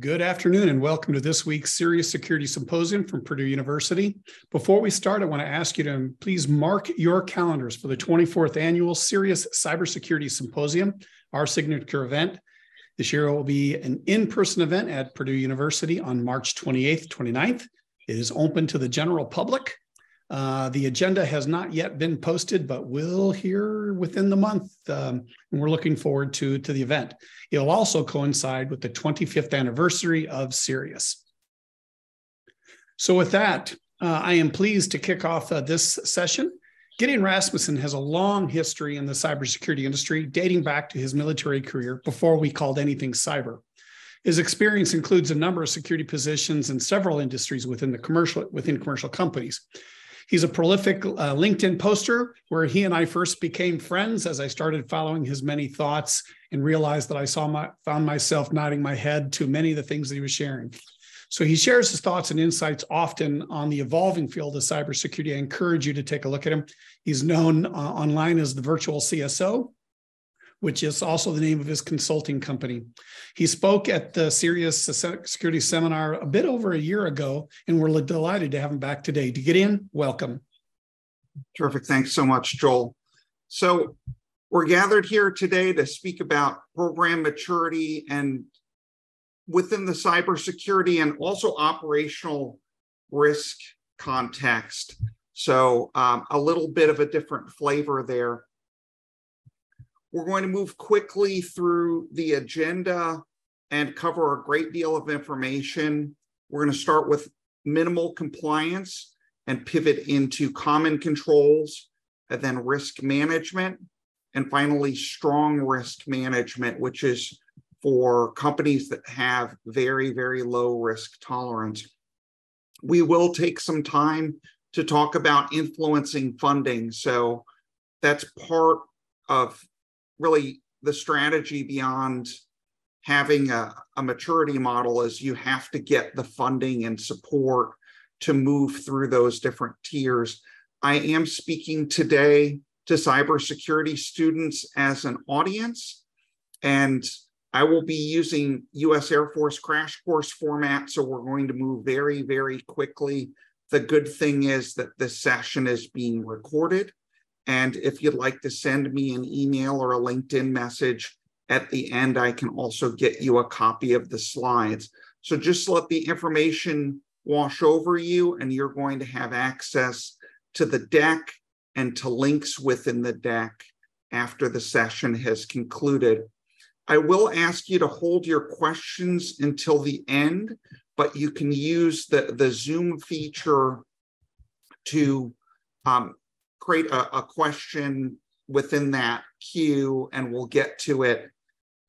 Good afternoon and welcome to this week's CERIAS Security Symposium from Purdue University. Before we start, I want to ask you to please mark your calendars for the 24th annual CERIAS Cybersecurity Symposium, our signature event. This year it will be an in-person event at Purdue University on March 28th, 29th. It is open to the general public. Uh, the agenda has not yet been posted, but will here within the month. Um, and we're looking forward to, to the event. It'll also coincide with the 25th anniversary of CERIAS. So, with that, uh, I am pleased to kick off uh, this session. Gideon Rasmussen has a long history in the cybersecurity industry, dating back to his military career before we called anything cyber. His experience includes a number of security positions in several industries within the commercial within commercial companies. He's a prolific uh, LinkedIn poster where he and I first became friends as I started following his many thoughts and realized that I saw my, found myself nodding my head to many of the things that he was sharing. So he shares his thoughts and insights often on the evolving field of cybersecurity. I encourage you to take a look at him. He's known uh, online as the virtual CSO which is also the name of his consulting company. He spoke at the CERIAS Security Seminar a bit over a year ago, and we're delighted to have him back today. Gideon, welcome. Terrific. Thanks so much, Joel. So, we're gathered here today to speak about program maturity and within the cybersecurity and also operational risk context. So, um, a little bit of a different flavor there. We're going to move quickly through the agenda and cover a great deal of information. We're going to start with minimal compliance and pivot into common controls, and then risk management, and finally, strong risk management, which is for companies that have very, very low risk tolerance. We will take some time to talk about influencing funding. So that's part of really the strategy beyond having a, a maturity model is you have to get the funding and support to move through those different tiers. I am speaking today to cybersecurity students as an audience, and I will be using US Air Force crash course format. So we're going to move very, very quickly. The good thing is that this session is being recorded. And if you'd like to send me an email or a LinkedIn message at the end, I can also get you a copy of the slides. So just let the information wash over you, and you're going to have access to the deck and to links within the deck after the session has concluded. I will ask you to hold your questions until the end, but you can use the, the Zoom feature to um, create a, a question within that queue and we'll get to it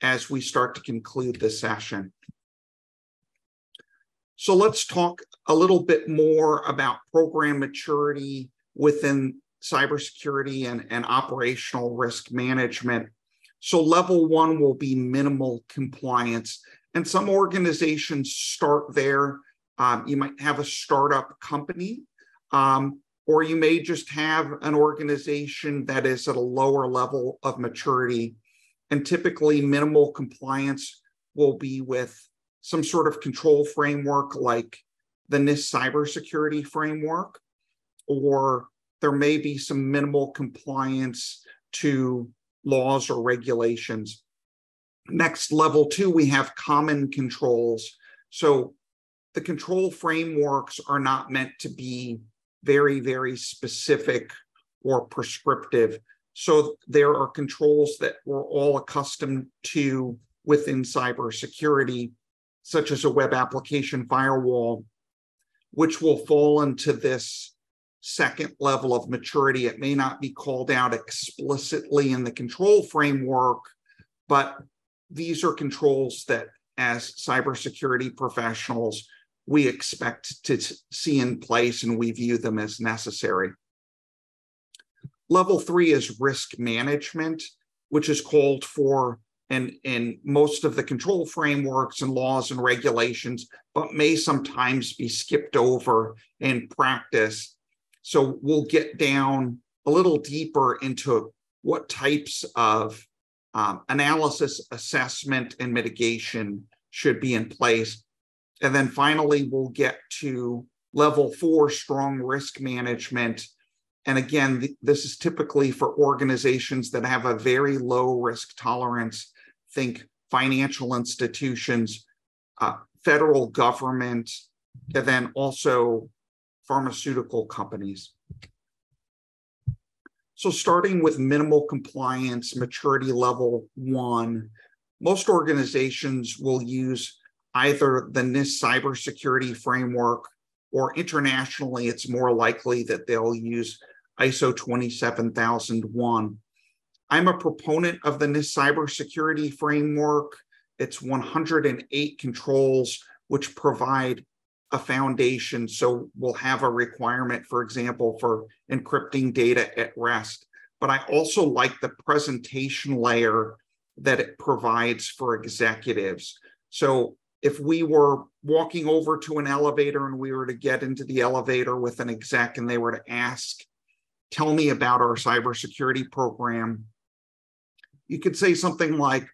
as we start to conclude the session. So let's talk a little bit more about program maturity within cybersecurity and, and operational risk management. So level one will be minimal compliance. And some organizations start there. Um, you might have a startup company um, or you may just have an organization that is at a lower level of maturity. And typically, minimal compliance will be with some sort of control framework like the NIST cybersecurity framework, or there may be some minimal compliance to laws or regulations. Next, level two, we have common controls. So the control frameworks are not meant to be very, very specific or prescriptive. So there are controls that we're all accustomed to within cybersecurity, such as a web application firewall, which will fall into this second level of maturity. It may not be called out explicitly in the control framework, but these are controls that as cybersecurity professionals, we expect to see in place and we view them as necessary. Level three is risk management, which is called for in, in most of the control frameworks and laws and regulations, but may sometimes be skipped over in practice. So we'll get down a little deeper into what types of um, analysis, assessment, and mitigation should be in place. And then finally, we'll get to level four strong risk management. And again, th- this is typically for organizations that have a very low risk tolerance. Think financial institutions, uh, federal government, and then also pharmaceutical companies. So, starting with minimal compliance, maturity level one, most organizations will use either the NIST cybersecurity framework or internationally, it's more likely that they'll use ISO 27001. I'm a proponent of the NIST cybersecurity framework. It's 108 controls which provide a foundation. So we'll have a requirement, for example, for encrypting data at rest. But I also like the presentation layer that it provides for executives. So if we were walking over to an elevator and we were to get into the elevator with an exec and they were to ask, tell me about our cybersecurity program, you could say something like,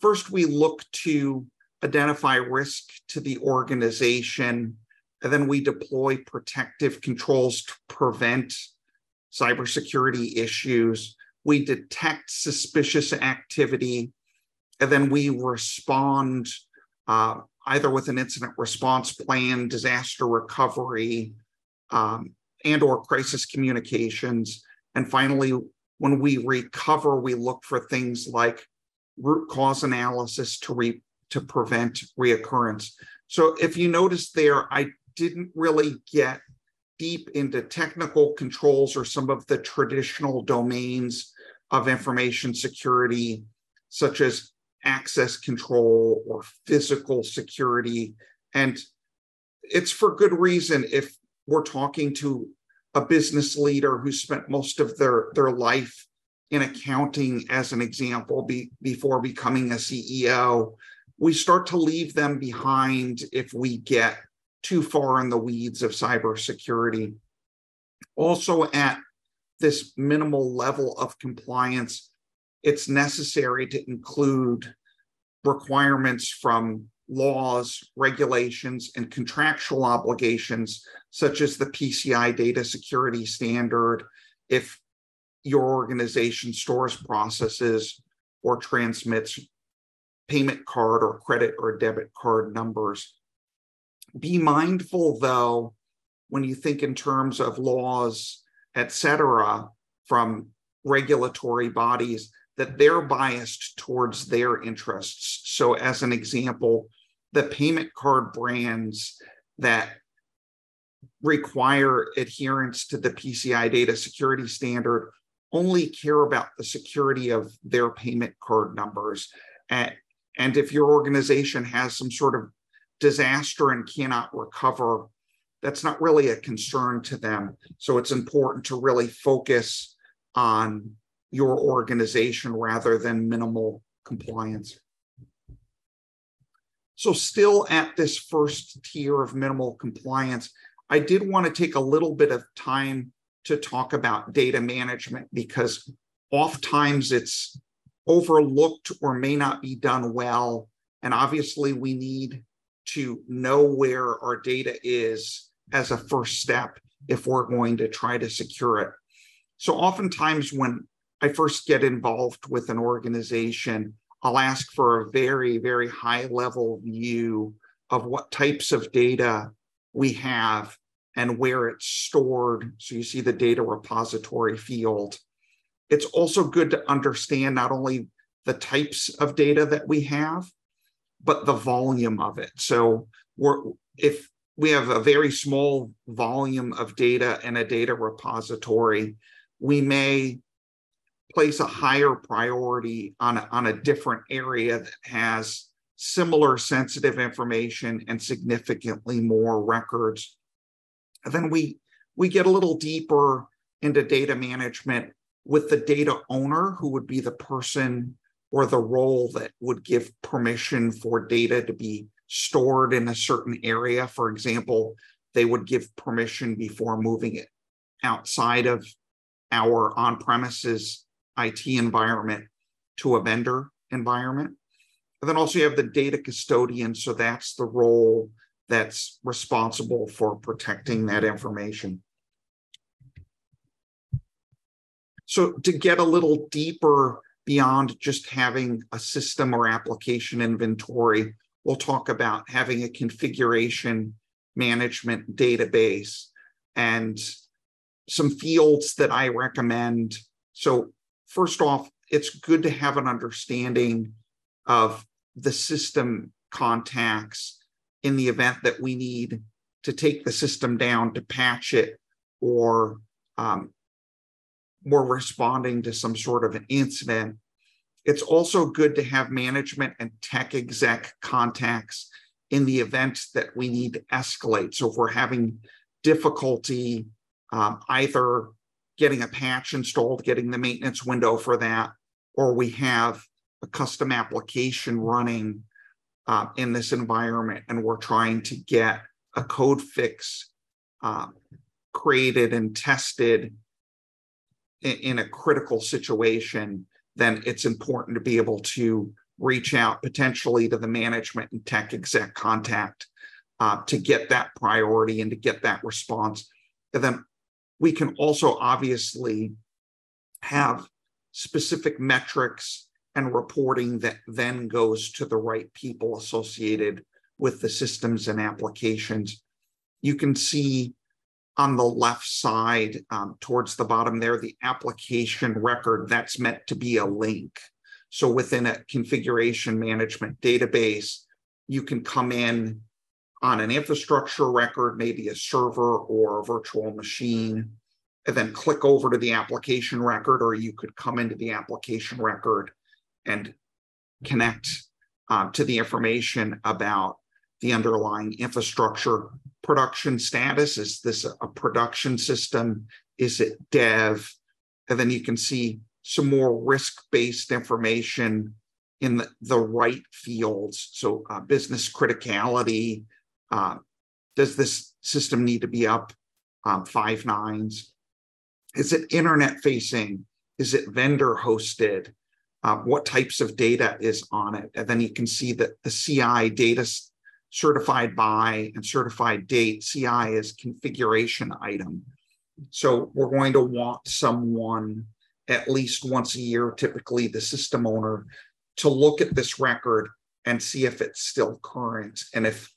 first we look to identify risk to the organization, and then we deploy protective controls to prevent cybersecurity issues. We detect suspicious activity, and then we respond uh, either with an incident response plan, disaster recovery, um, and or crisis communications. And finally, when we recover, we look for things like root cause analysis to re- to prevent reoccurrence. So if you notice there, I didn't really get deep into technical controls or some of the traditional domains of information security, such as access control or physical security. And it's for good reason if we're talking to a business leader who spent most of their, their life in accounting, as an example, be, before becoming a CEO we start to leave them behind if we get too far in the weeds of cybersecurity. Also, at this minimal level of compliance, it's necessary to include requirements from laws, regulations, and contractual obligations, such as the PCI data security standard, if your organization stores, processes, or transmits payment card or credit or debit card numbers. Be mindful, though, when you think in terms of laws, et cetera, from regulatory bodies, that they're biased towards their interests. So, as an example, the payment card brands that require adherence to the PCI data security standard only care about the security of their payment card numbers. And, and if your organization has some sort of disaster and cannot recover, that's not really a concern to them. So it's important to really focus on your organization rather than minimal compliance. So, still at this first tier of minimal compliance, I did want to take a little bit of time to talk about data management because oftentimes it's overlooked or may not be done well. And obviously, we need to know where our data is as a first step if we're going to try to secure it. So, oftentimes, when I first get involved with an organization, I'll ask for a very, very high level view of what types of data we have and where it's stored. So you see the data repository field it's also good to understand not only the types of data that we have, but the volume of it. So we're if we have a very small volume of data in a data repository, we may place a higher priority on a, on a different area that has similar sensitive information and significantly more records. And then we we get a little deeper into data management with the data owner, who would be the person or the role that would give permission for data to be stored in a certain area. For example, they would give permission before moving it outside of our on premises IT environment to a vendor environment. And then also you have the data custodian. So that's the role that's responsible for protecting that information. So to get a little deeper beyond just having a system or application inventory, we'll talk about having a configuration management database and some fields that I recommend. So first off, it's good to have an understanding of the system contacts in the event that we need to take the system down to patch it or um, we're responding to some sort of an incident. It's also good to have management and tech exec contacts in the event that we need to escalate. So if we're having difficulty um, either getting a patch installed, getting the maintenance window for that, or we have a custom application running uh, in this environment and we're trying to get a code fix uh, created and tested in, in a critical situation, then it's important to be able to reach out potentially to the management and tech exec contact uh, to get that priority and to get that response. And then we can also obviously have specific metrics and reporting that then goes to the right people associated with the systems and applications. You can see on the left side um, towards the bottom there, the application record that's meant to be a link. So within a configuration management database, you can come in on an infrastructure record, maybe a server or a virtual machine, and then click over to the application record, or you could come into the application record and connect uh, to the information about the underlying infrastructure production status. Is this a production system? Is it dev? And then you can see some more risk-based information in the, the right fields. So uh, business criticality, uh, does this system need to be up um, five nines? Is it internet facing? Is it vendor hosted? Uh, what types of data is on it? And then you can see that the CI data certified by and certified date, CI is configuration item. So we're going to want someone at least once a year, typically the system owner, to look at this record and see if it's still current. And if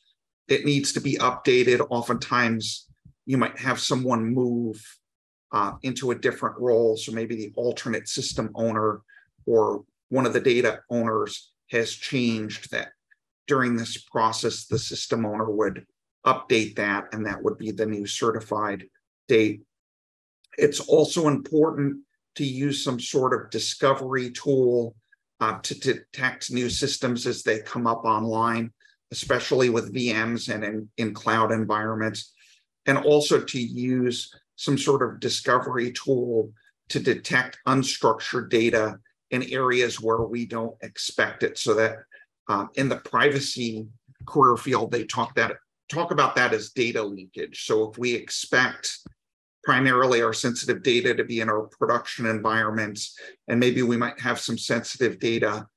it needs to be updated, oftentimes you might have someone move uh, into a different role. So maybe the alternate system owner or one of the data owners has changed that during this process, the system owner would update that, and that would be the new certified date. It's also important to use some sort of discovery tool uh, to detect new systems as they come up online, especially with VMs and in, in cloud environments, and also to use some sort of discovery tool to detect unstructured data in areas where we don't expect it so that um, in the privacy career field, they talk that talk about that as data leakage. So if we expect primarily our sensitive data to be in our production environments, and maybe we might have some sensitive data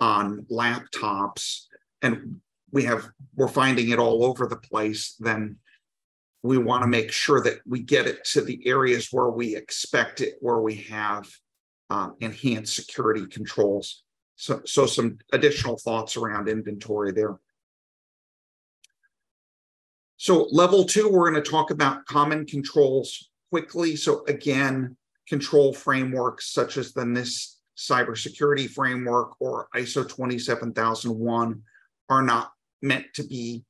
on laptops, and we have we're finding it all over the place, then we want to make sure that we get it to the areas where we expect it, where we have um, enhanced security controls. So, so some additional thoughts around inventory there. So level two, we're going to talk about common controls quickly. So again, control frameworks such as the NIST cybersecurity framework or ISO 27001 are not meant to be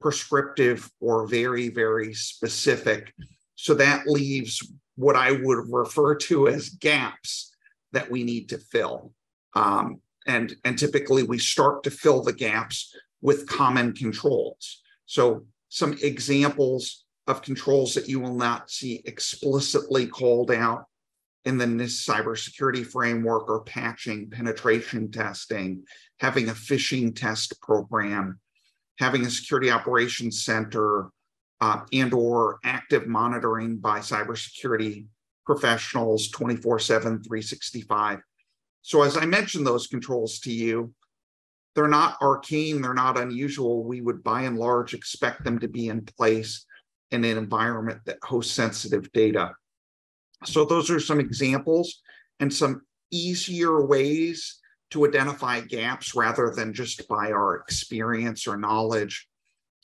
prescriptive or very, very specific. So that leaves what I would refer to as gaps that we need to fill. Um, and, and typically we start to fill the gaps with common controls. So some examples of controls that you will not see explicitly called out in the NIST cybersecurity framework or patching, penetration testing, having a phishing test program, having a security operations center, uh, and or active monitoring by cybersecurity professionals 24 7 365 so as I mentioned those controls to you, they're not arcane, they're not unusual. We would by and large expect them to be in place in an environment that hosts sensitive data. So those are some examples and some easier ways to identify gaps rather than just by our experience or knowledge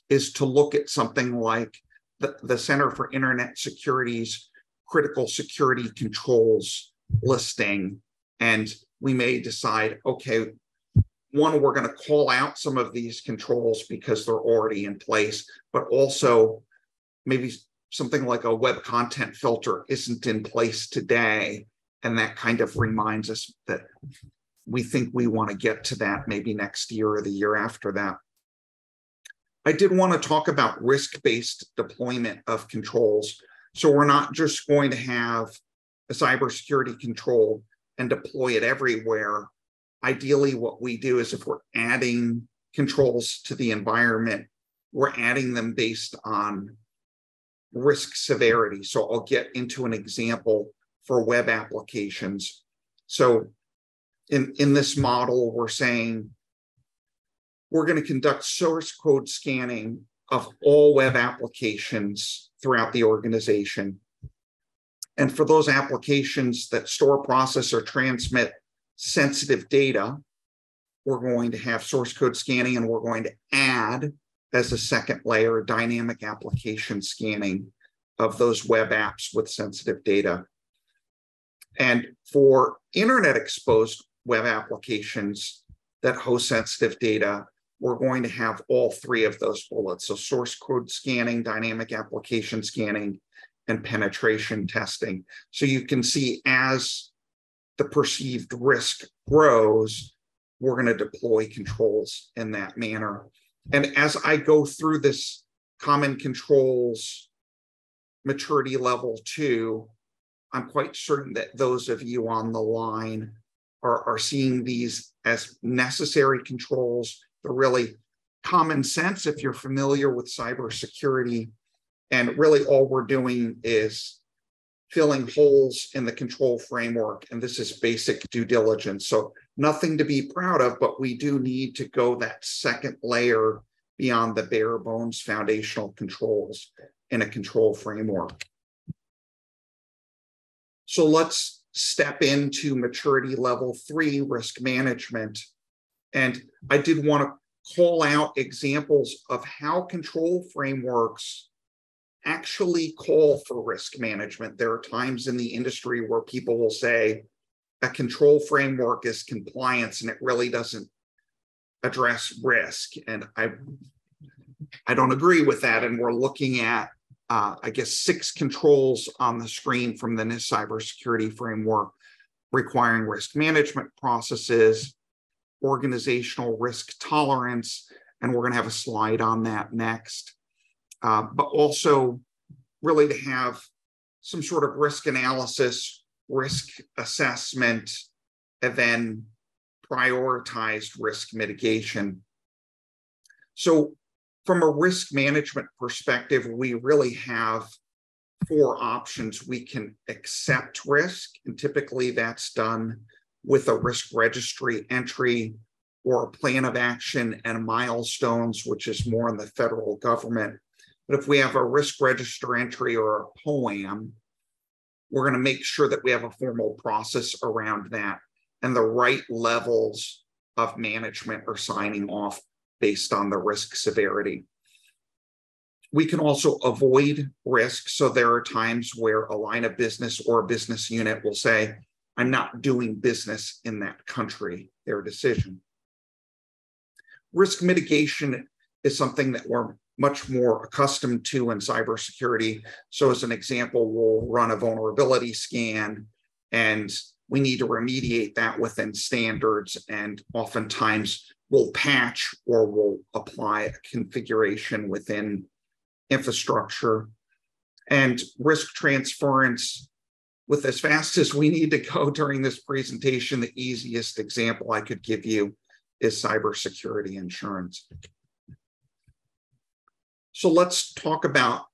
is to look at something like the, the Center for Internet Security's critical security controls listing. And we may decide, okay, one, we're going to call out some of these controls because they're already in place, but also maybe something like a web content filter isn't in place today. And that kind of reminds us that we think we want to get to that maybe next year or the year after that. I did want to talk about risk based deployment of controls. So we're not just going to have a cybersecurity control and deploy it everywhere. Ideally, what we do is if we're adding controls to the environment, we're adding them based on risk severity. So I'll get into an example for web applications. So in, in this model, we're saying we're going to conduct source code scanning of all web applications throughout the organization. And for those applications that store, process, or transmit sensitive data, we're going to have source code scanning and we're going to add as a second layer dynamic application scanning of those web apps with sensitive data. And for internet exposed web applications that host sensitive data, we're going to have all three of those bullets. So source code scanning, dynamic application scanning, and penetration testing. So you can see as the perceived risk grows, we're going to deploy controls in that manner. And as I go through this common controls maturity level two, I'm quite certain that those of you on the line are, are seeing these as necessary controls. They're really common sense if you're familiar with cybersecurity. And really, all we're doing is filling holes in the control framework. And this is basic due diligence. So, nothing to be proud of, but we do need to go that second layer beyond the bare bones foundational controls in a control framework. So, let's step into maturity level three risk management. And I did want to call out examples of how control frameworks actually call for risk management. There are times in the industry where people will say a control framework is compliance and it really doesn't address risk. And I I don't agree with that. And we're looking at uh, I guess, six controls on the screen from the NIST cybersecurity framework requiring risk management processes, organizational risk tolerance, and we're going to have a slide on that next. Uh, but also, really, to have some sort of risk analysis, risk assessment, and then prioritized risk mitigation. So, from a risk management perspective, we really have four options. We can accept risk, and typically that's done with a risk registry entry or a plan of action and milestones, which is more in the federal government. But if we have a risk register entry or a POAM, we're going to make sure that we have a formal process around that and the right levels of management are signing off based on the risk severity. We can also avoid risk. So there are times where a line of business or a business unit will say, I'm not doing business in that country, their decision. Risk mitigation is something that we're much more accustomed to in cybersecurity. So, as an example, we'll run a vulnerability scan and we need to remediate that within standards. And oftentimes, we'll patch or we'll apply a configuration within infrastructure and risk transference with as fast as we need to go during this presentation, the easiest example I could give you is cybersecurity insurance. So let's talk about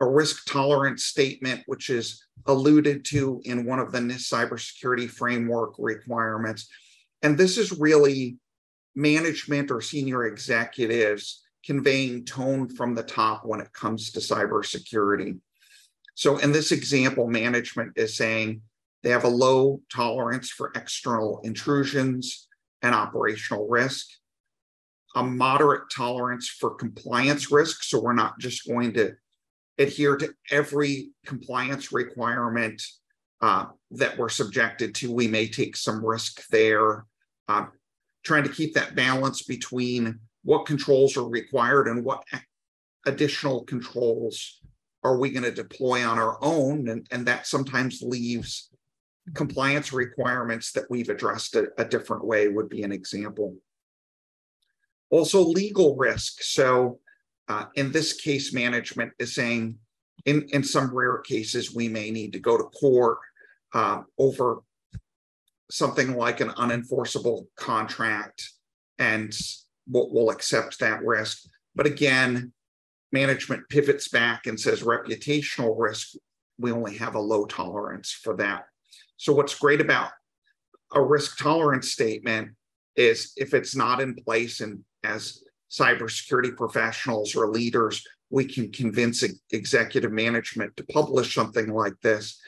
a risk tolerance statement, which is alluded to in one of the NIST cybersecurity framework requirements. And this is really management or senior executives conveying tone from the top when it comes to cybersecurity. So, in this example, management is saying they have a low tolerance for external intrusions and operational risk, a moderate tolerance for compliance risk. So, we're not just going to adhere to every compliance requirement uh, that we're subjected to. We may take some risk there. Uh, trying to keep that balance between what controls are required and what additional controls are we going to deploy on our own. And, and that sometimes leaves compliance requirements that we've addressed a, a different way would be an example. Also legal risk. So uh, in this case management is saying in, in some rare cases we may need to go to court uh, over something like an unenforceable contract and we'll, we'll accept that risk. But again, management pivots back and says reputational risk, we only have a low tolerance for that. So, what's great about a risk tolerance statement is if it's not in place, and as cybersecurity professionals or leaders, we can convince executive management to publish something like this.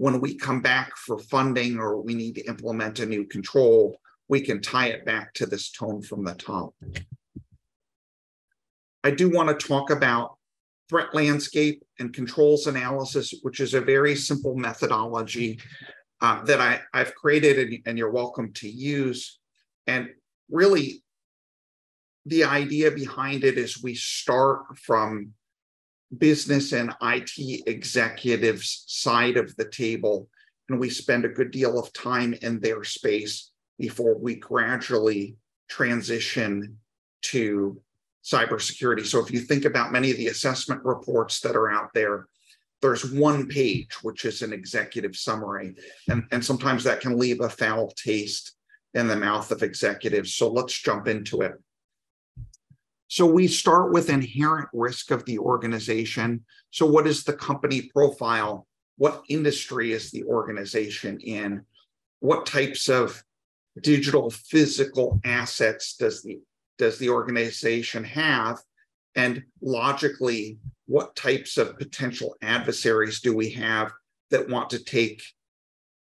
When we come back for funding or we need to implement a new control, we can tie it back to this tone from the top. I do want to talk about threat landscape and controls analysis, which is a very simple methodology uh, that I, I've created and, and you're welcome to use. And really, the idea behind it is we start from business and IT executives side of the table, and we spend a good deal of time in their space before we gradually transition to cybersecurity. So if you think about many of the assessment reports that are out there, there's one page, which is an executive summary. And, and sometimes that can leave a foul taste in the mouth of executives. So let's jump into it. So we start with inherent risk of the organization. So what is the company profile? What industry is the organization in? What types of digital physical assets does the does the organization have and logically what types of potential adversaries do we have that want to take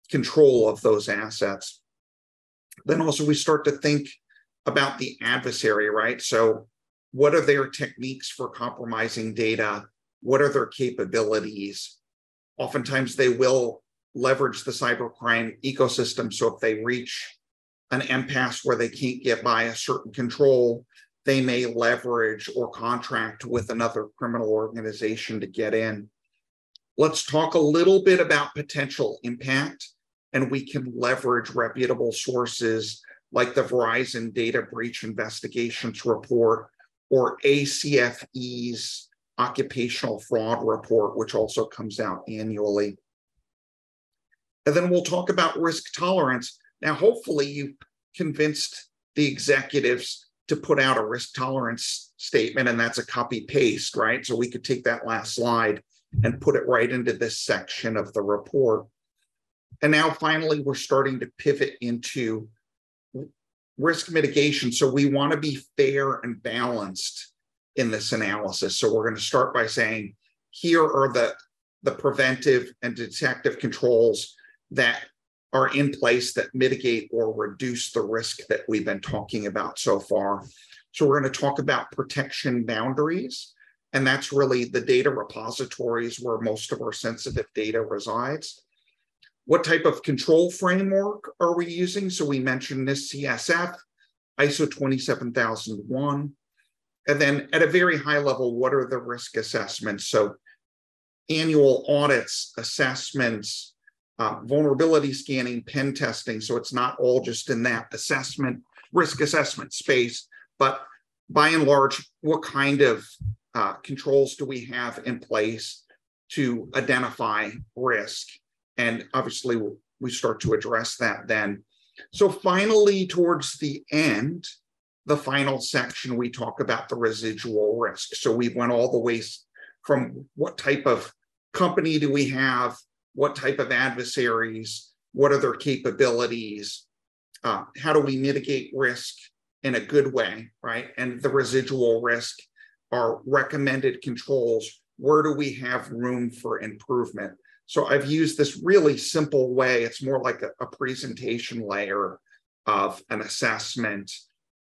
control of those assets then also we start to think about the adversary right so what are their techniques for compromising data? What are their capabilities? Oftentimes they will leverage the cybercrime ecosystem. So if they reach an impasse where they can't get by a certain control, they may leverage or contract with another criminal organization to get in. Let's talk a little bit about potential impact, and we can leverage reputable sources like the Verizon Data Breach Investigations Report or ACFE's Occupational Fraud Report, which also comes out annually. And then we'll talk about risk tolerance. Now, hopefully, you convinced the executives to put out a risk tolerance statement, and that's a copy paste, right? So we could take that last slide and put it right into this section of the report. And now finally, we're starting to pivot into risk mitigation. So we want to be fair and balanced in this analysis. So we're going to start by saying, here are the, the preventive and detective controls that are in place that mitigate or reduce the risk that we've been talking about so far. So, we're going to talk about protection boundaries, and that's really the data repositories where most of our sensitive data resides. What type of control framework are we using? So, we mentioned NIST CSF, ISO 27001. And then at a very high level, what are the risk assessments? So, annual audits, assessments, uh, vulnerability scanning, pen testing. So it's not all just in that assessment, risk assessment space, but by and large, what kind of uh, controls do we have in place to identify risk? And obviously, we start to address that then. So, finally, towards the end, the final section, we talk about the residual risk. So, we went all the way from what type of company do we have what type of adversaries, what are their capabilities, uh, how do we mitigate risk, in a good way, right? And the residual risk are recommended controls. Where do we have room for improvement? So I've used this really simple way. It's more like a, a presentation layer of an assessment,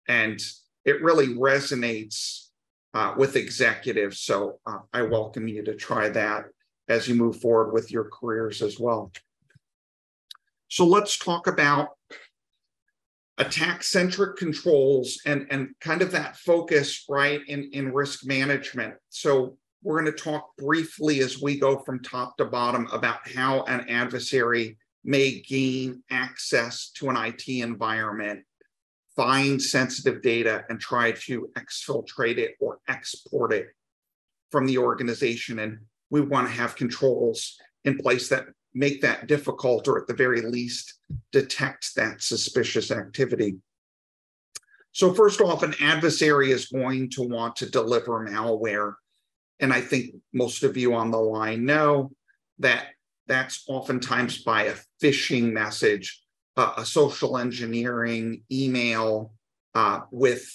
and it really resonates uh, with executives. So uh, I welcome you to try that as you move forward with your careers as well. So let's talk about attack centric controls and, and kind of that focus, right, in, in risk management. So we're going to talk briefly as we go from top to bottom about how an adversary may gain access to an IT environment, find sensitive data, and try to exfiltrate it or export it from the organization. And we want to have controls in place that make that difficult or at the very least detect that suspicious activity. So first off, an adversary is going to want to deliver malware. And I think most of you on the line know that that's oftentimes by a phishing message, uh, a social engineering email uh, with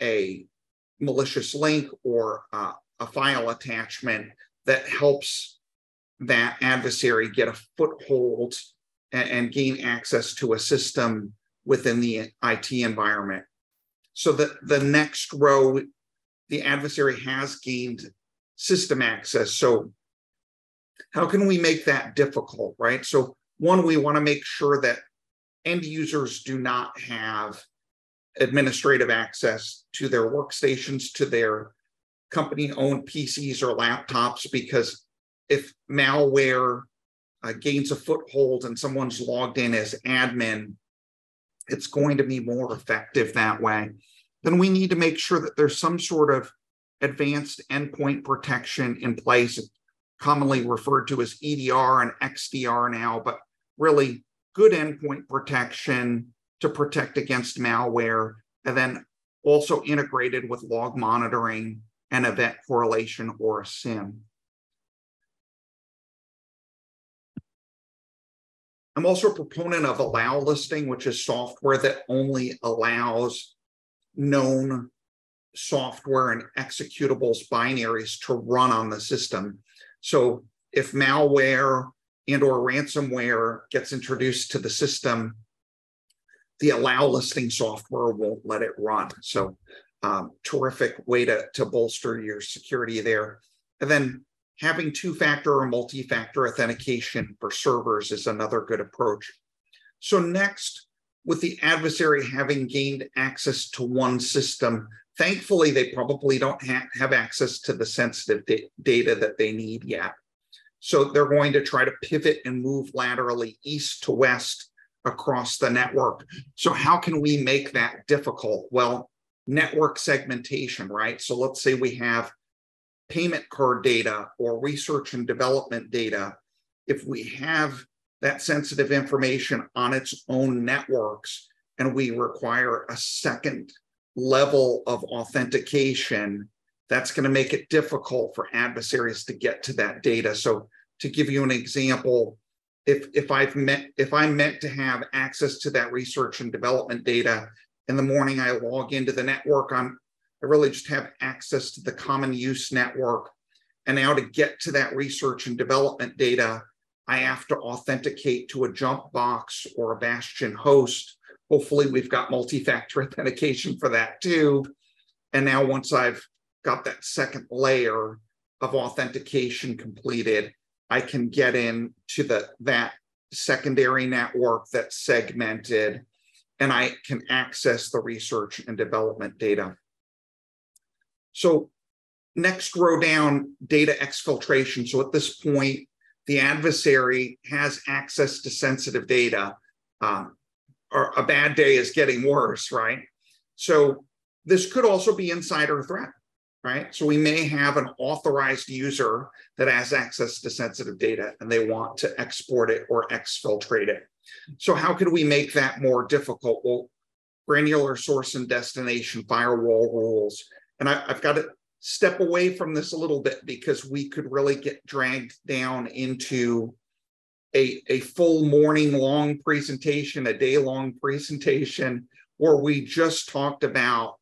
a malicious link or uh, a file attachment that helps that adversary get a foothold and, and gain access to a system within the IT environment. So that the next row, the adversary has gained system access. So how can we make that difficult, right? So one, we want to make sure that end users do not have administrative access to their workstations, to their company owned PCs or laptops, because if malware uh, gains a foothold and someone's logged in as admin, it's going to be more effective that way. Then we need to make sure that there's some sort of advanced endpoint protection in place, commonly referred to as EDR and XDR now, but really good endpoint protection to protect against malware, and then also integrated with log monitoring and event correlation or a SIEM. I'm also a proponent of allow listing, which is software that only allows known software and executables binaries to run on the system. So if malware and or ransomware gets introduced to the system, the allow listing software won't let it run. So um, terrific way to, to bolster your security there. And then having two-factor or multi-factor authentication for servers is another good approach. So next, with the adversary having gained access to one system, thankfully they probably don't ha have access to the sensitive da data that they need yet. So they're going to try to pivot and move laterally east to west across the network. So how can we make that difficult? Well, network segmentation, right? So let's say we have payment card data or research and development data, if we have that sensitive information on its own networks and we require a second level of authentication, that's going to make it difficult for adversaries to get to that data. So to give you an example, if if I've met if I'm meant to have access to that research and development data in the morning, I log into the network. I'm I really just have access to the common use network. And now to get to that research and development data, I have to authenticate to a jump box or a bastion host. Hopefully we've got multi-factor authentication for that too. And now once I've got that second layer of authentication completed, I can get in to the that secondary network that's segmented and I can access the research and development data. So next row down, data exfiltration. So at this point, the adversary has access to sensitive data. Um, or a bad day is getting worse, right? So this could also be insider threat, right? So we may have an authorized user that has access to sensitive data and they want to export it or exfiltrate it. So how could we make that more difficult? Well, granular source and destination firewall rules and I, have got to step away from this a little bit because we could really get dragged down into a, a full morning long presentation, a day long presentation where we just talked about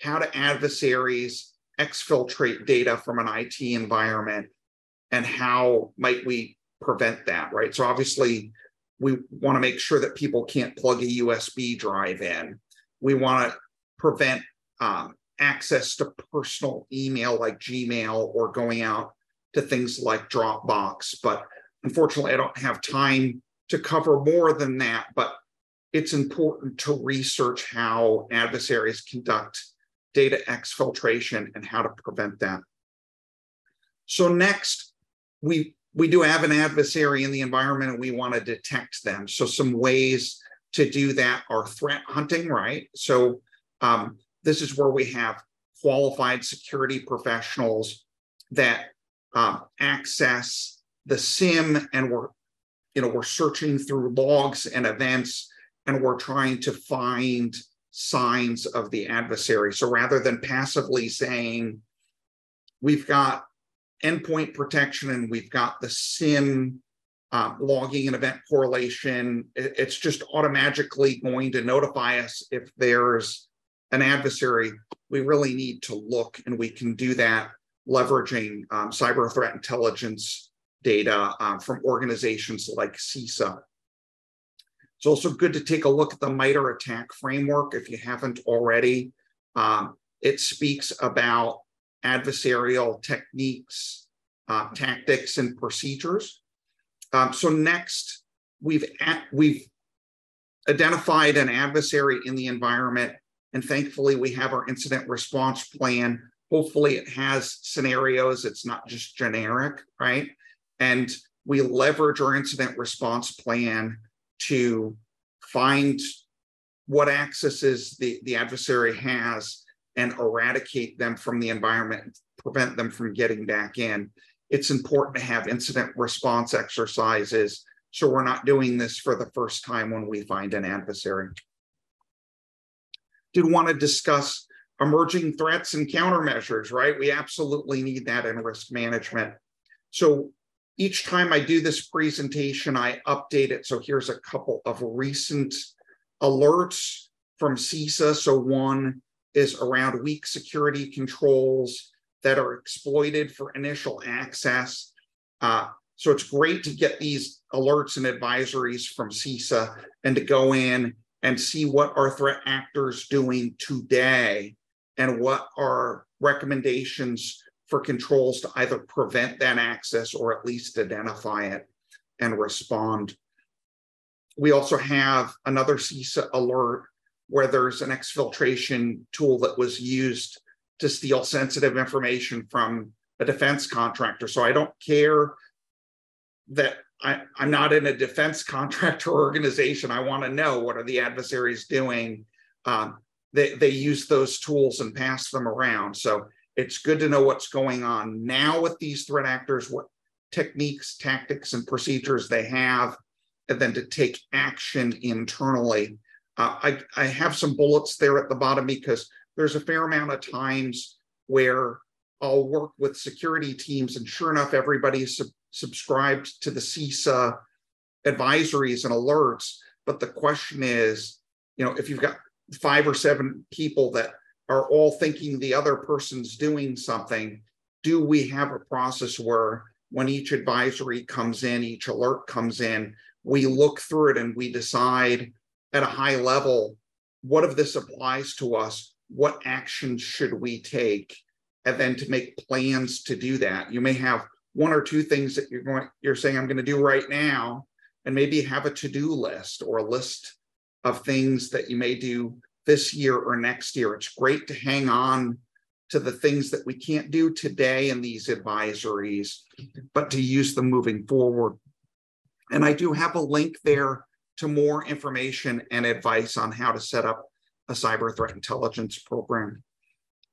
how do adversaries exfiltrate data from an IT environment and how might we prevent that, right? So obviously, we want to make sure that people can't plug a USB drive in. We want to prevent um, access to personal email like Gmail or going out to things like Dropbox. But unfortunately, I don't have time to cover more than that. But it's important to research how adversaries conduct data exfiltration and how to prevent that. So next, we we do have an adversary in the environment and we want to detect them. So some ways to do that are threat hunting, right? So um, this is where we have qualified security professionals that um, access the SIEM and we're, you know, we're searching through logs and events and we're trying to find signs of the adversary. So rather than passively saying, we've got endpoint protection and we've got the SIEM uh, logging and event correlation, it's just automatically going to notify us if there's an adversary. We really need to look, and we can do that leveraging um, cyber threat intelligence data um, from organizations like CISA. It's also good to take a look at the MITRE ATT&CK framework if you haven't already. Um, it speaks about adversarial techniques, uh, tactics, and procedures. Um, so next, we've at, we've identified an adversary in the environment, and thankfully we have our incident response plan. Hopefully, it has scenarios. It's not just generic, right? And we leverage our incident response plan to find what accesses the, the adversary has and eradicate them from the environment, prevent them from getting back in. It's important to have incident response exercises so we're not doing this for the first time when we find an adversary. Did want to discuss emerging threats and countermeasures, right? We absolutely need that in risk management. So each time I do this presentation, I update it. So here's a couple of recent alerts from CISA. So one is around weak security controls that are exploited for initial access. Uh, so it's great to get these alerts and advisories from CISA and to go in and see what are threat actors doing today and what are recommendations for controls to either prevent that access or at least identify it and respond. We also have another CISA alert where there's an exfiltration tool that was used to steal sensitive information from a defense contractor. So I don't care that I, am not in a defense contractor organization. I want to know what are the adversaries doing. Um, they, they use those tools and pass them around. So it's good to know what's going on now with these threat actors, what techniques, tactics, and procedures they have, and then to take action internally. Uh, I, I have some bullets there at the bottom because there's a fair amount of times where I'll work with security teams, and sure enough, everybody's sub- subscribed to the CISA advisories and alerts. But the question is, you know, if you've got five or seven people that are all thinking the other person's doing something, do we have a process where when each advisory comes in, each alert comes in, we look through it and we decide at a high level what if this applies to us? What actions should we take? And then to make plans to do that. You may have one or two things that you're going, you're saying, I'm going to do right now, and maybe have a to-do list or a list of things that you may do this year or next year. It's great to hang on to the things that we can't do today in these advisories, but to use them moving forward. And I do have a link there to more information and advice on how to set up a cyber threat intelligence program.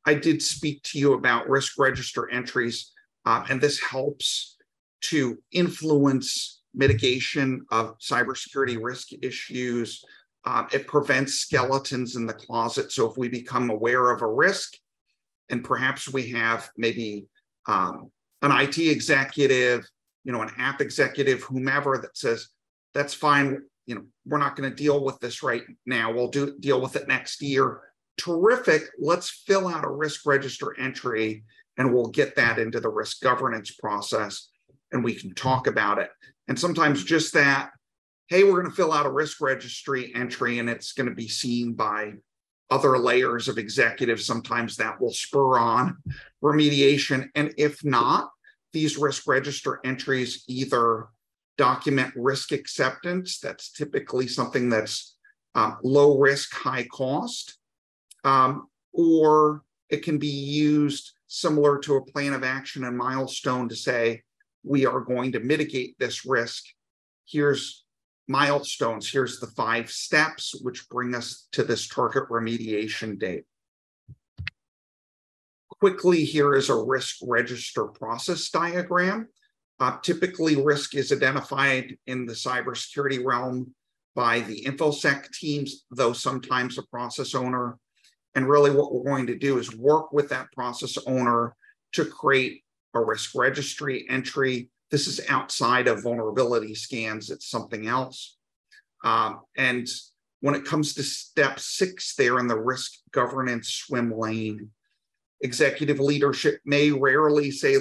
I did speak to you about risk register entries, uh, and this helps to influence mitigation of cybersecurity risk issues, uh, it prevents skeletons in the closet. So if we become aware of a risk, and perhaps we have maybe um, an IT executive, you know, an app executive, whomever that says, that's fine. you know, we're not going to deal with this right now. We'll do deal with it next year. Terrific. Let's fill out a risk register entry and we'll get that into the risk governance process and we can talk about it. And sometimes just that, hey, we're going to fill out a risk registry entry and it's going to be seen by other layers of executives. Sometimes that will spur on remediation. And if not, these risk register entries either document risk acceptance, that's typically something that's um, low risk, high cost, um, or it can be used similar to a plan of action and milestone to say, we are going to mitigate this risk. Here's milestones. Here's the five steps, which bring us to this target remediation date. Quickly, here is a risk register process diagram. Uh, typically, risk is identified in the cybersecurity realm by the InfoSec teams, though sometimes a process owner. And really, what we're going to do is work with that process owner to create a risk registry entry. This is outside of vulnerability scans, it's something else. Um, and when it comes to step six, there in the risk governance swim lane, executive leadership may rarely say,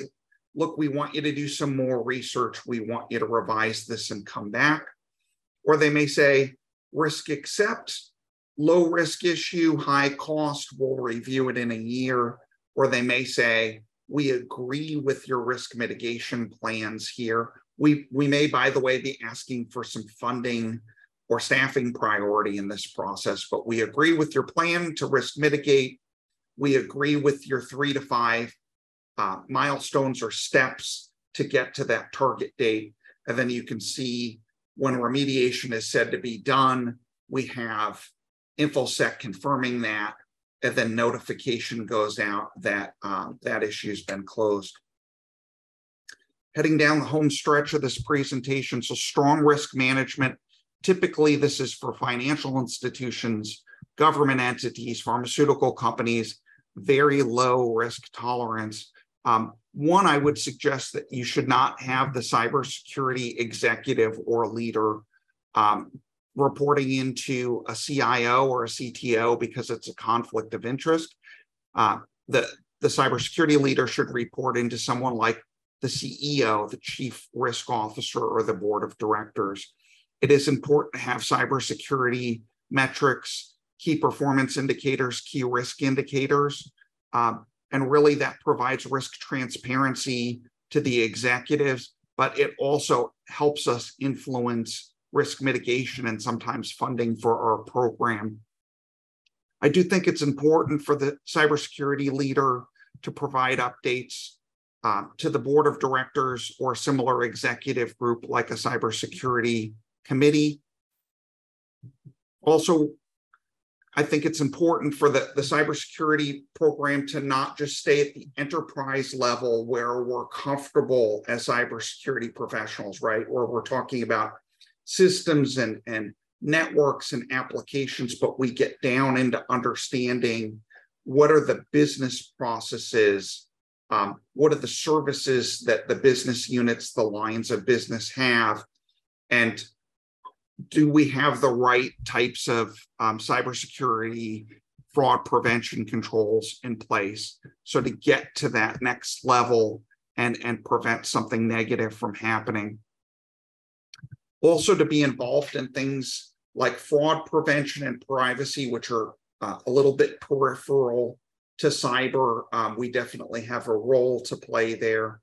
look, we want you to do some more research. We want you to revise this and come back. Or they may say, risk accept, low risk issue, high cost, we'll review it in a year. Or they may say, we agree with your risk mitigation plans here. We, we may, by the way, be asking for some funding or staffing priority in this process, but we agree with your plan to risk mitigate we agree with your three to five uh, milestones or steps to get to that target date. And then you can see when remediation is said to be done, we have InfoSec confirming that, and then notification goes out that um, that issue's been closed. Heading down the home stretch of this presentation, so strong risk management. Typically, this is for financial institutions, government entities, pharmaceutical companies, very low risk tolerance. Um, one, I would suggest that you should not have the cybersecurity executive or leader um, reporting into a CIO or a CTO because it's a conflict of interest. Uh, the, the cybersecurity leader should report into someone like the CEO, the chief risk officer, or the board of directors. It is important to have cybersecurity metrics key performance indicators, key risk indicators. Um, and really that provides risk transparency to the executives, but it also helps us influence risk mitigation and sometimes funding for our program. I do think it's important for the cybersecurity leader to provide updates uh, to the board of directors or similar executive group like a cybersecurity committee. Also, I think it's important for the, the cybersecurity program to not just stay at the enterprise level where we're comfortable as cybersecurity professionals, right? Where we're talking about systems and, and networks and applications, but we get down into understanding what are the business processes, um, what are the services that the business units, the lines of business have, and do we have the right types of um, cybersecurity fraud prevention controls in place? So to get to that next level and and prevent something negative from happening also to be involved in things like fraud prevention and privacy which are uh, a little bit peripheral to cyber um, we definitely have a role to play there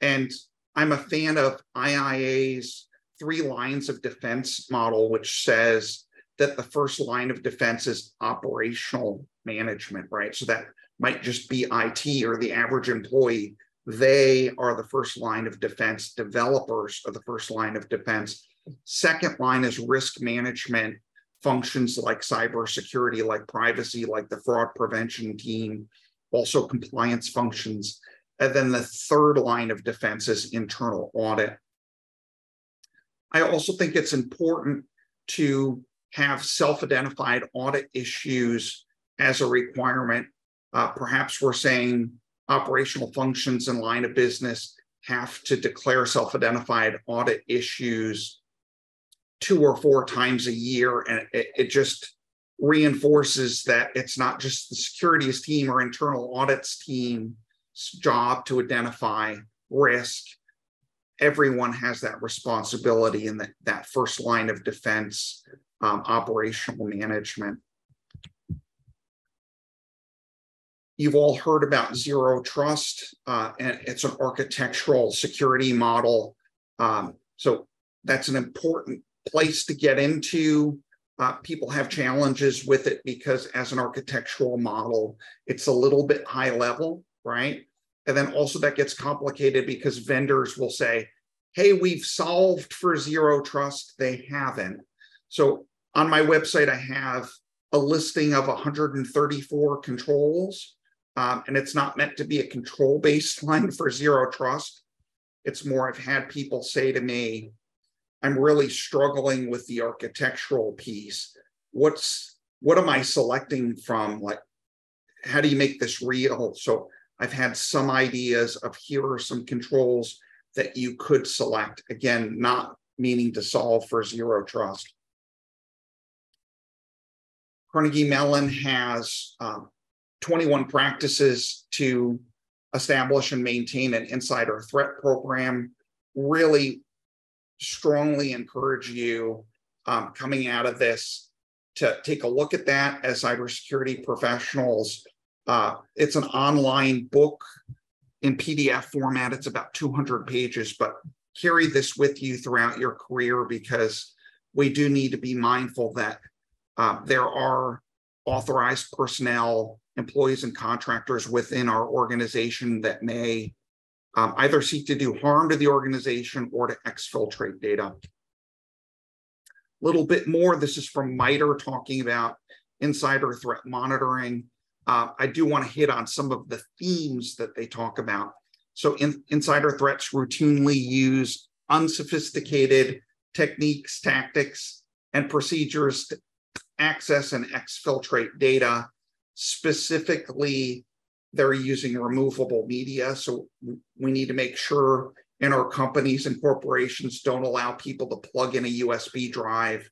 and i'm a fan of IIA's three lines of defense model, which says that the first line of defense is operational management, right? So that might just be IT or the average employee. They are the first line of defense. Developers are the first line of defense. Second line is risk management functions like cybersecurity, like privacy, like the fraud prevention team, also compliance functions. And then the third line of defense is internal audit. I also think it's important to have self-identified audit issues as a requirement. Uh, perhaps we're saying operational functions and line of business have to declare self-identified audit issues two or four times a year. And it, it just reinforces that it's not just the securities team or internal audits team's job to identify risk. Everyone has that responsibility in that, that first line of defense, um, operational management. You've all heard about zero trust, uh, and it's an architectural security model. Um, so that's an important place to get into. Uh, people have challenges with it because, as an architectural model, it's a little bit high level, right? And then also that gets complicated because vendors will say, hey, we've solved for zero trust. They haven't. So on my website, I have a listing of 134 controls um, and it's not meant to be a control baseline for zero trust. It's more, I've had people say to me, I'm really struggling with the architectural piece. What's what am I selecting from? Like, how do you make this real? So I've had some ideas of here are some controls that you could select. Again, not meaning to solve for zero trust. Carnegie Mellon has um, 21 practices to establish and maintain an insider threat program. Really strongly encourage you um, coming out of this to take a look at that as cybersecurity professionals. Uh, it's an online book in PDF format. It's about 200 pages, but carry this with you throughout your career because we do need to be mindful that uh, there are authorized personnel employees and contractors within our organization that may um, either seek to do harm to the organization or to exfiltrate data. A little bit more, this is from MITRE talking about insider threat monitoring. Uh, I do want to hit on some of the themes that they talk about. So in, insider threats routinely use unsophisticated techniques, tactics, and procedures to access and exfiltrate data specifically they're using removable media. So we need to make sure in our companies and corporations don't allow people to plug in a USB drive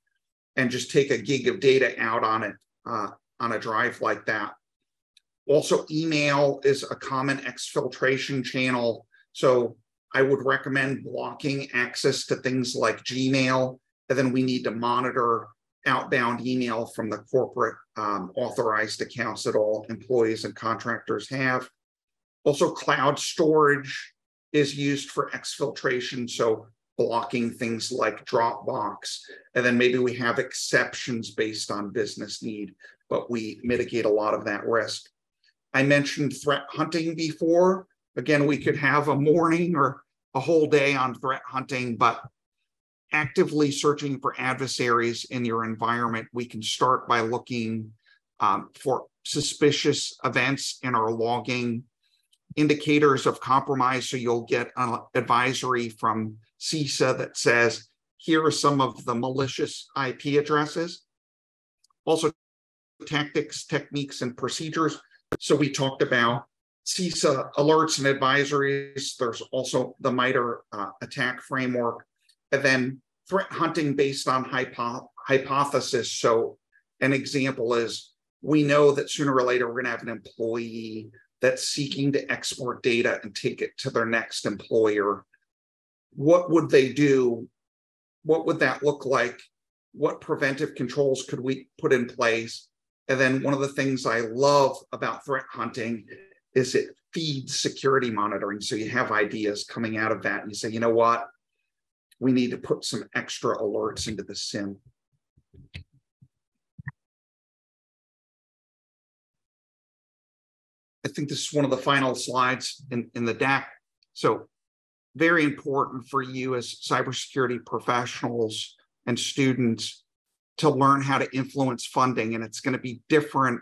and just take a gig of data out on it uh, on a drive like that. Also, email is a common exfiltration channel. So I would recommend blocking access to things like Gmail. And then we need to monitor outbound email from the corporate um, authorized accounts that all employees and contractors have. Also, cloud storage is used for exfiltration, so blocking things like Dropbox. And then maybe we have exceptions based on business need, but we mitigate a lot of that risk. I mentioned threat hunting before. Again, we could have a morning or a whole day on threat hunting, but actively searching for adversaries in your environment, we can start by looking um, for suspicious events in our logging, indicators of compromise. So you'll get an advisory from CISA that says, here are some of the malicious IP addresses. Also, tactics, techniques, and procedures. So we talked about CISA alerts and advisories. There's also the MITRE uh, ATT&CK framework and then threat hunting based on hypo- hypothesis. So, an example is we know that sooner or later we're going to have an employee that's seeking to export data and take it to their next employer. What would they do? What would that look like? What preventive controls could we put in place? And then one of the things I love about threat hunting is it feeds security monitoring. So you have ideas coming out of that and you say, you know what? We need to put some extra alerts into the SIEM. I think this is one of the final slides in, in the deck. So very important for you as cybersecurity professionals and students to learn how to influence funding. And it's going to be different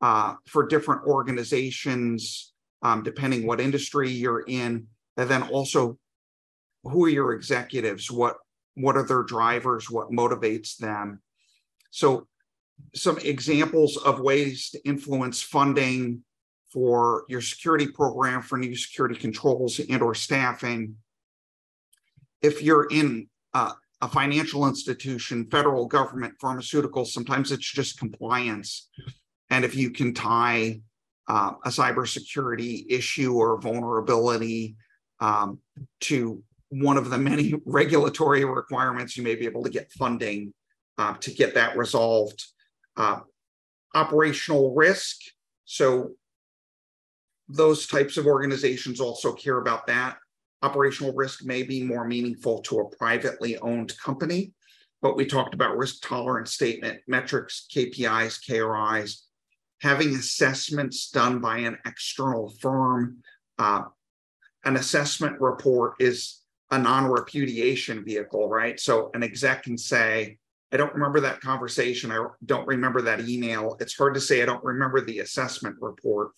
uh, for different organizations, um, depending what industry you're in. And then also who are your executives? What what are their drivers? What motivates them? So some examples of ways to influence funding for your security program for new security controls and or staffing. If you're in a financial institution, federal government, pharmaceuticals, sometimes it's just compliance. And if you can tie uh, a cybersecurity issue or vulnerability um, to one of the many regulatory requirements, you may be able to get funding uh, to get that resolved. Uh, operational risk. So those types of organizations also care about that. Operational risk may be more meaningful to a privately owned company, but we talked about risk tolerance statement, metrics, KPIs, KRIs, having assessments done by an external firm. Uh, an assessment report is a non-repudiation vehicle, right? So an exec can say, I don't remember that conversation. I don't remember that email. It's hard to say I don't remember the assessment report.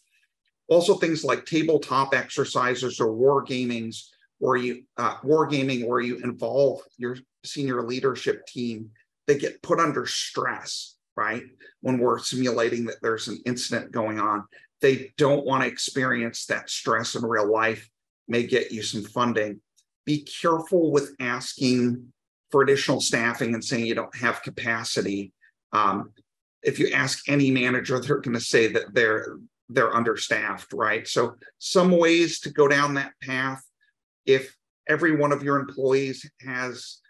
Also, things like tabletop exercises or war gamings, where you uh, war gaming where you involve your senior leadership team, they get put under stress, right? When we're simulating that there's an incident going on, they don't want to experience that stress in real life. May get you some funding. Be careful with asking for additional staffing and saying you don't have capacity. Um, if you ask any manager, they're going to say that they're they're understaffed, right? So some ways to go down that path. If every one of your employees has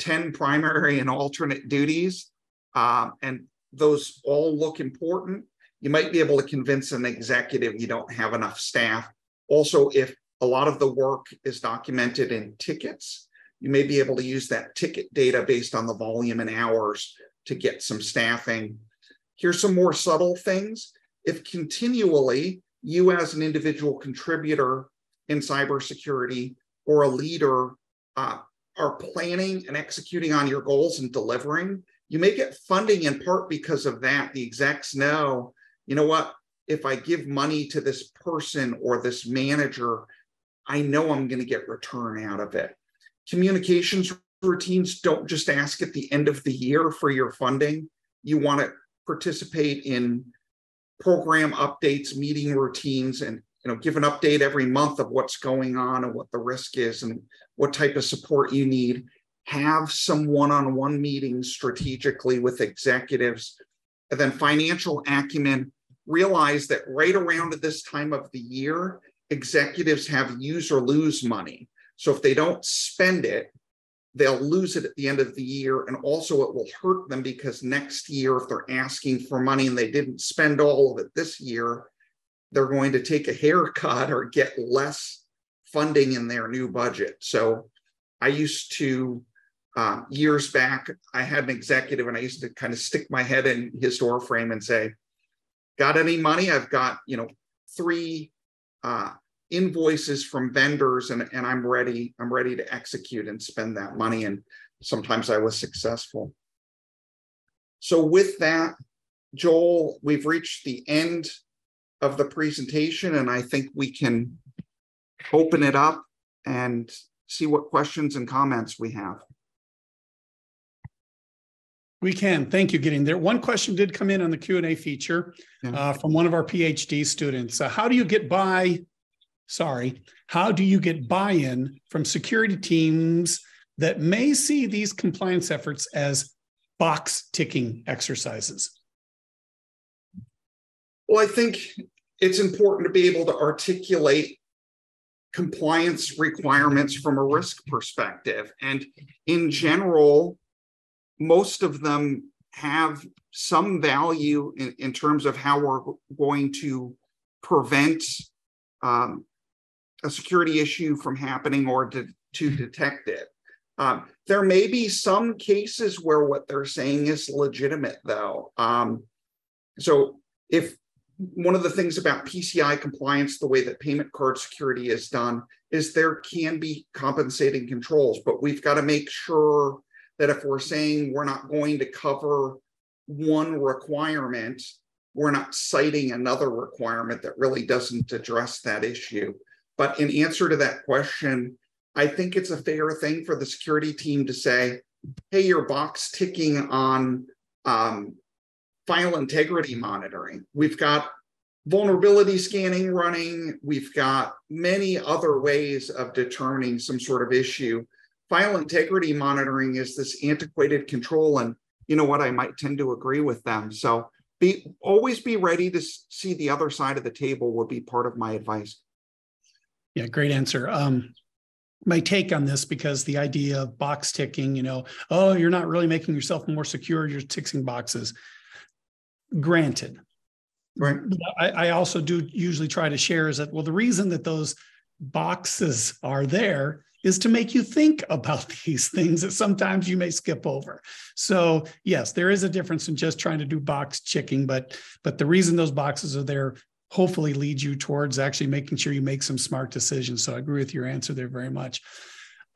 10 primary and alternate duties, um, and those all look important, you might be able to convince an executive you don't have enough staff. Also, if a lot of the work is documented in tickets, you may be able to use that ticket data based on the volume and hours to get some staffing. Here's some more subtle things. If continually you as an individual contributor in cybersecurity or a leader uh, are planning and executing on your goals and delivering, you may get funding in part because of that. The execs know, you know what, if I give money to this person or this manager, I know I'm going to get return out of it communications routines don't just ask at the end of the year for your funding. You want to participate in program updates, meeting routines, and you know, give an update every month of what's going on and what the risk is and what type of support you need. Have some one-on-one meetings strategically with executives. And then financial acumen, realize that right around at this time of the year, executives have use or lose money. So if they don't spend it, they'll lose it at the end of the year. And also, it will hurt them because next year, if they're asking for money and they didn't spend all of it this year, they're going to take a haircut or get less funding in their new budget. So I used to, uh, years back, I had an executive and I used to kind of stick my head in his door frame and say, Got any money? I've got, you know, three uh, invoices from vendors and, and I'm ready, I'm ready to execute and spend that money. And sometimes I was successful. So with that, Joel, we've reached the end of the presentation and I think we can open it up and see what questions and comments we have. We can. Thank you, getting there. One question did come in on the Q&A feature yeah. uh, from one of our PhD students. Uh, how do you get by sorry, how do you get buy in from security teams that may see these compliance efforts as box ticking exercises? Well, I think it's important to be able to articulate compliance requirements from a risk perspective. And in general, most of them have some value in, in terms of how we're going to prevent um, a security issue from happening or to, to detect it. Um, there may be some cases where what they're saying is legitimate, though. Um, so, if one of the things about PCI compliance, the way that payment card security is done, is there can be compensating controls, but we've got to make sure that if we're saying we're not going to cover one requirement, we're not citing another requirement that really doesn't address that issue. But in answer to that question, I think it's a fair thing for the security team to say, hey, your box ticking on um, file integrity monitoring. We've got vulnerability scanning running. We've got many other ways of determining some sort of issue. File integrity monitoring is this antiquated control. And you know what? I might tend to agree with them. So be always be ready to see the other side of the table would be part of my advice. Yeah, great answer. Um, my take on this because the idea of box ticking, you know, oh, you're not really making yourself more secure, you're ticking boxes. Granted. Right. I, I also do usually try to share is that, well, the reason that those boxes are there is to make you think about these things that sometimes you may skip over. So yes, there is a difference in just trying to do box checking, but but the reason those boxes are there hopefully leads you towards actually making sure you make some smart decisions. So I agree with your answer there very much.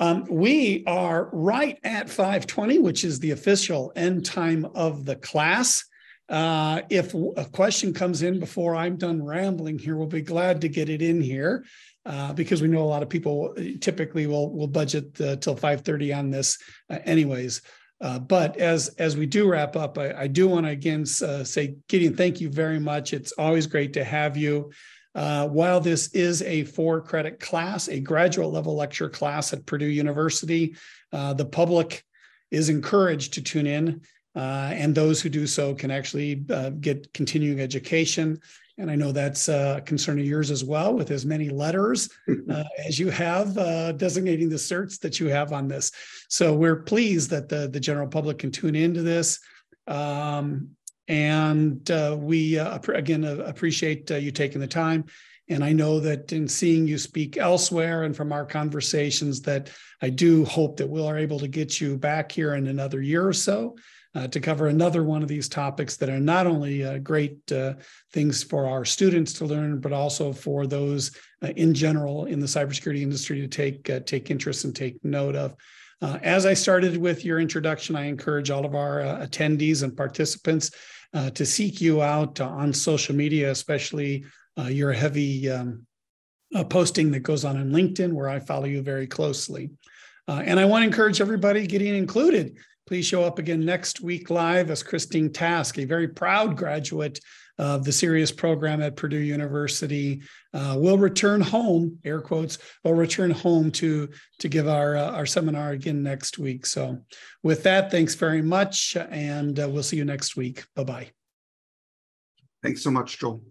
Um, we are right at 520, which is the official end time of the class. Uh, if a question comes in before I'm done rambling here, we'll be glad to get it in here uh, because we know a lot of people typically will will budget uh, till 5:30 on this, uh, anyways. Uh, but as as we do wrap up, I, I do want to again uh, say, Gideon, thank you very much. It's always great to have you. while this is a four credit class, a graduate level lecture class at Purdue University, the public is encouraged to tune in. and those who do so can actually get continuing education. And I know that's a concern of yours as well, with as many letters uh, as you have uh, designating the certs that you have on this. So we're pleased that the, the general public can tune into this. Um, and uh, we, uh, again, uh, appreciate uh, you taking the time. And I know that in seeing you speak elsewhere and from our conversations, that I do hope that we'll are able to get you back here in another year or so uh, to cover another one of these topics that are not only uh, great uh, things for our students to learn, but also for those uh, in general in the cybersecurity industry to take uh, take interest and take note of. Uh, as I started with your introduction, I encourage all of our attendees and participants to seek you out on social media, especially your heavy um, posting that goes on in LinkedIn, where I follow you very closely. and I want to encourage everybody, Gideon included, Please show up again next week live as Christine Task, a very proud graduate of the CERIAS program at Purdue University, uh, will return home, air quotes, will return home to, to give our, uh, our seminar again next week. So, with that, thanks very much, and uh, we'll see you next week. Bye bye. Thanks so much, Joel.